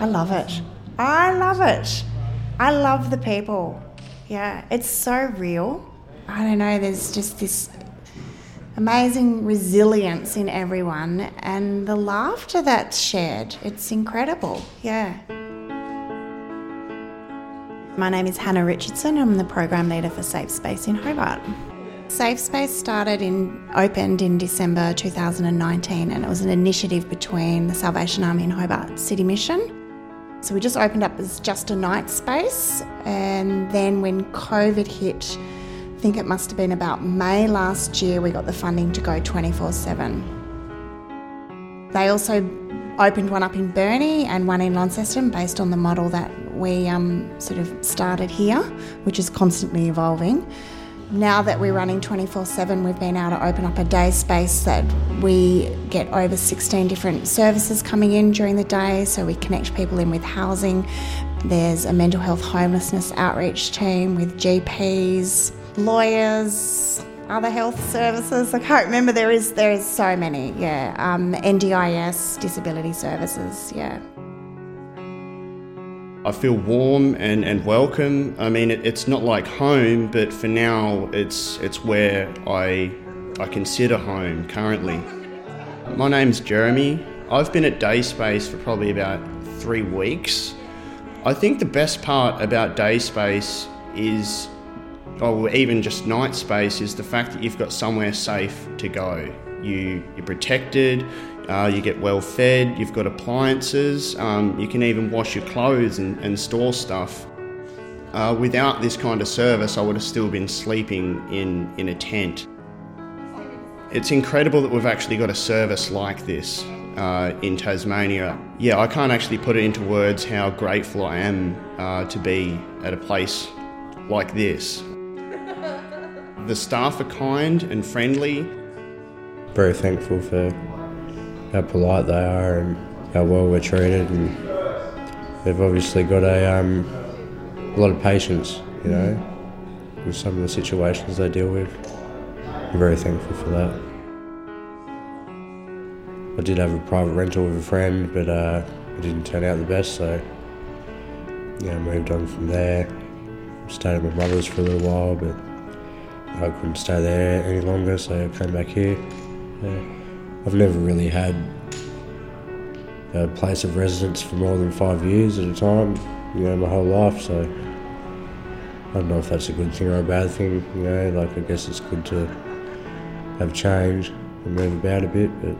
I love it. I love it. I love the people. Yeah, it's so real. I don't know, there's just this amazing resilience in everyone and the laughter that's shared. It's incredible. Yeah. My name is Hanna Richardson. I'm the program leader for Safe Space in Hobart. Safe Space started in opened in December 2019 and it was an initiative between the Salvation Army and Hobart City Mission. So we just opened up as just a night space and then when COVID hit I think it must have been about May last year we got the funding to go 24/7. They also opened one up in Burnie and one in Launceston based on the model that we um, sort of started here, which is constantly evolving. Now that we're running 24 7, we've been able to open up a day space that we get over 16 different services coming in during the day. So we connect people in with housing. There's a mental health homelessness outreach team with GPs, lawyers, other health services. I can't remember. There is there is so many. Yeah, um, NDIS, disability services. Yeah. I feel warm and, and welcome. I mean, it, it's not like home, but for now, it's it's where I I consider home currently. My name's Jeremy. I've been at Dayspace for probably about three weeks. I think the best part about Dayspace is, or even just night space, is the fact that you've got somewhere safe to go. You you're protected. Uh, you get well fed, you've got appliances, um, you can even wash your clothes and, and store stuff. Uh, without this kind of service, I would have still been sleeping in, in a tent. It's incredible that we've actually got a service like this uh, in Tasmania. Yeah, I can't actually put it into words how grateful I am uh, to be at a place like this. The staff are kind and friendly. Very thankful for how polite they are and how well we're treated, and they've obviously got a um, a lot of patience, you know, with some of the situations they deal with. I'm very thankful for that. I did have a private rental with a friend, but uh, it didn't turn out the best, so yeah, I moved on from there. Stayed at my mother's for a little while, but I couldn't stay there any longer, so I came back here. Yeah. I've never really had a place of residence for more than five years at a time, you know, my whole life, so I don't know if that's a good thing or a bad thing, you know, like I guess it's good to have change and move about a bit, but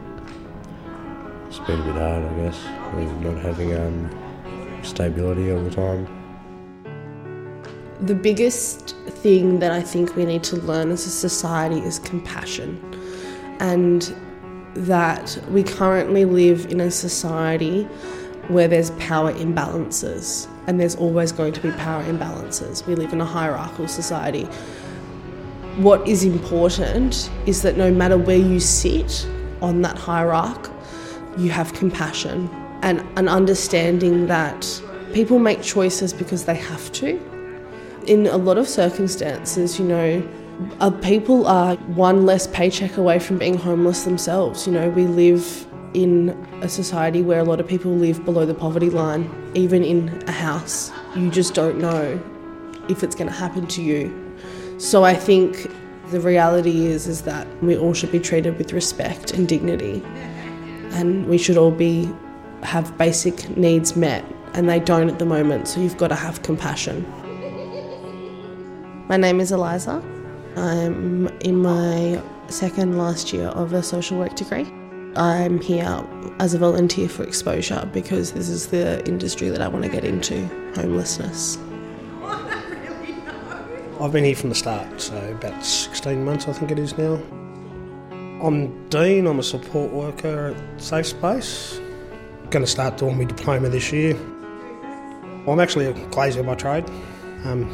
it's been a bit hard, I guess, not having um, stability all the time. The biggest thing that I think we need to learn as a society is compassion. And that we currently live in a society where there's power imbalances, and there's always going to be power imbalances. We live in a hierarchical society. What is important is that no matter where you sit on that hierarchy, you have compassion and an understanding that people make choices because they have to. In a lot of circumstances, you know, uh, people are one less paycheck away from being homeless themselves. You know, we live in a society where a lot of people live below the poverty line, even in a house. You just don't know if it's going to happen to you. So I think the reality is is that we all should be treated with respect and dignity, and we should all be have basic needs met, and they don't at the moment. So you've got to have compassion. My name is Eliza. I'm in my second last year of a social work degree. I'm here as a volunteer for exposure because this is the industry that I want to get into homelessness. I've been here from the start, so about 16 months I think it is now. I'm Dean, I'm a support worker at Safe Space. Going to start doing my diploma this year. I'm actually a glazier by trade. Um,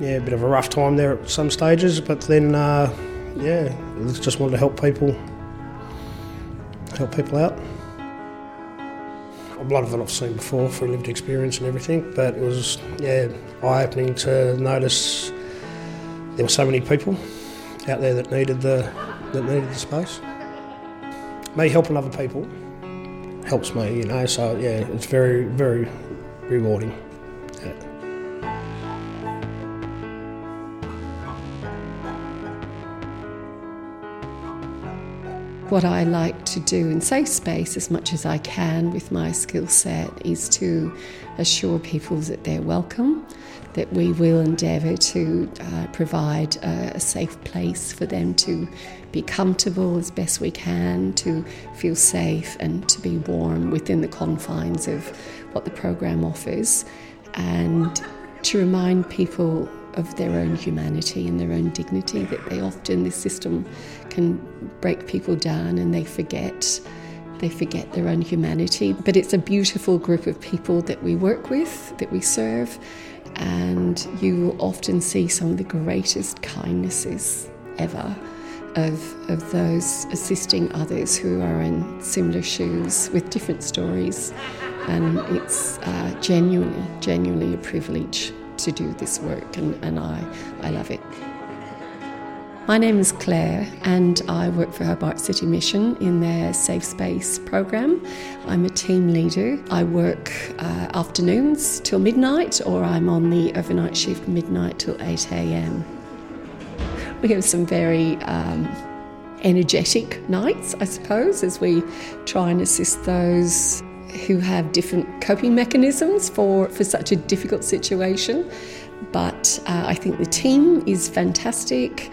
yeah, a bit of a rough time there at some stages, but then, uh, yeah, just wanted to help people, help people out. A lot of it I've seen before through lived experience and everything, but it was, yeah, eye-opening to notice there were so many people out there that needed the that needed the space. Me helping other people helps me, you know. So yeah, it's very very rewarding. What I like to do in safe space as much as I can with my skill set is to assure people that they're welcome, that we will endeavour to uh, provide a, a safe place for them to be comfortable as best we can, to feel safe and to be warm within the confines of what the program offers, and to remind people of their own humanity and their own dignity that they often this system can break people down and they forget they forget their own humanity. But it's a beautiful group of people that we work with that we serve and you will often see some of the greatest kindnesses ever of, of those assisting others who are in similar shoes with different stories. And it's uh, genuinely genuinely a privilege to do this work, and, and I, I love it. My name is Claire, and I work for Hobart City Mission in their Safe Space program. I'm a team leader. I work uh, afternoons till midnight, or I'm on the overnight shift midnight till 8 a.m. We have some very um, energetic nights, I suppose, as we try and assist those who have different coping mechanisms for, for such a difficult situation. But uh, I think the team is fantastic.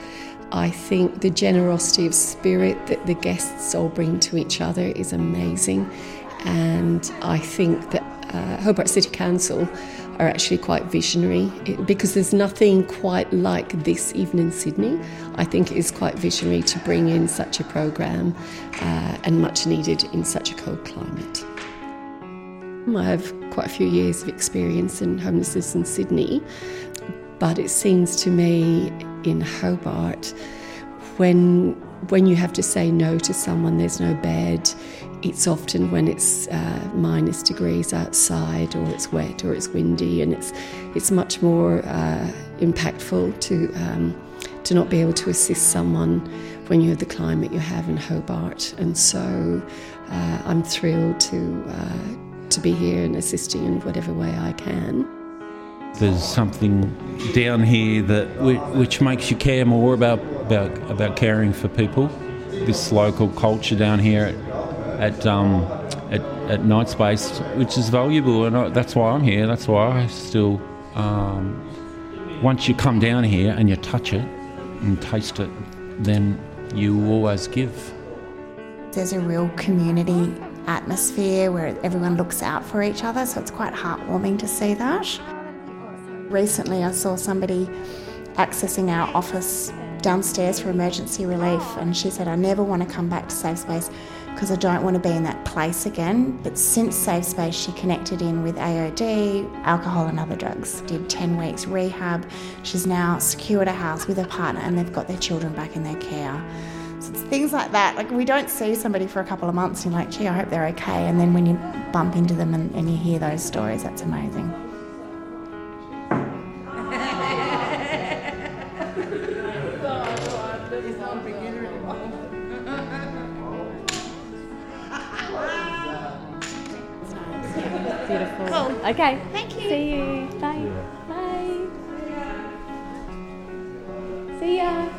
I think the generosity of spirit that the guests all bring to each other is amazing. And I think that uh, Hobart City Council are actually quite visionary because there's nothing quite like this even in Sydney. I think it is quite visionary to bring in such a program uh, and much needed in such a cold climate. I have quite a few years of experience in homelessness in Sydney, but it seems to me in Hobart, when when you have to say no to someone, there's no bed. It's often when it's uh, minus degrees outside, or it's wet, or it's windy, and it's it's much more uh, impactful to um, to not be able to assist someone when you have the climate you have in Hobart. And so, uh, I'm thrilled to uh, to be here and assisting in whatever way I can. There's something down here that which makes you care more about about, about caring for people. This local culture down here at at, um, at, at Night Space, which is valuable, and I, that's why I'm here. That's why I still. Um, once you come down here and you touch it and taste it, then you always give. There's a real community atmosphere where everyone looks out for each other, so it's quite heartwarming to see that. Recently, I saw somebody accessing our office downstairs for emergency relief, and she said, I never want to come back to Safe Space because I don't want to be in that place again. But since Safe Space, she connected in with AOD, alcohol, and other drugs. Did 10 weeks rehab. She's now secured a house with a partner, and they've got their children back in their care things like that. Like we don't see somebody for a couple of months and you're like, gee, I hope they're okay. And then when you bump into them and, and you hear those stories, that's amazing. Beautiful. Cool. Okay. Thank you. See you. Bye. Bye. See ya.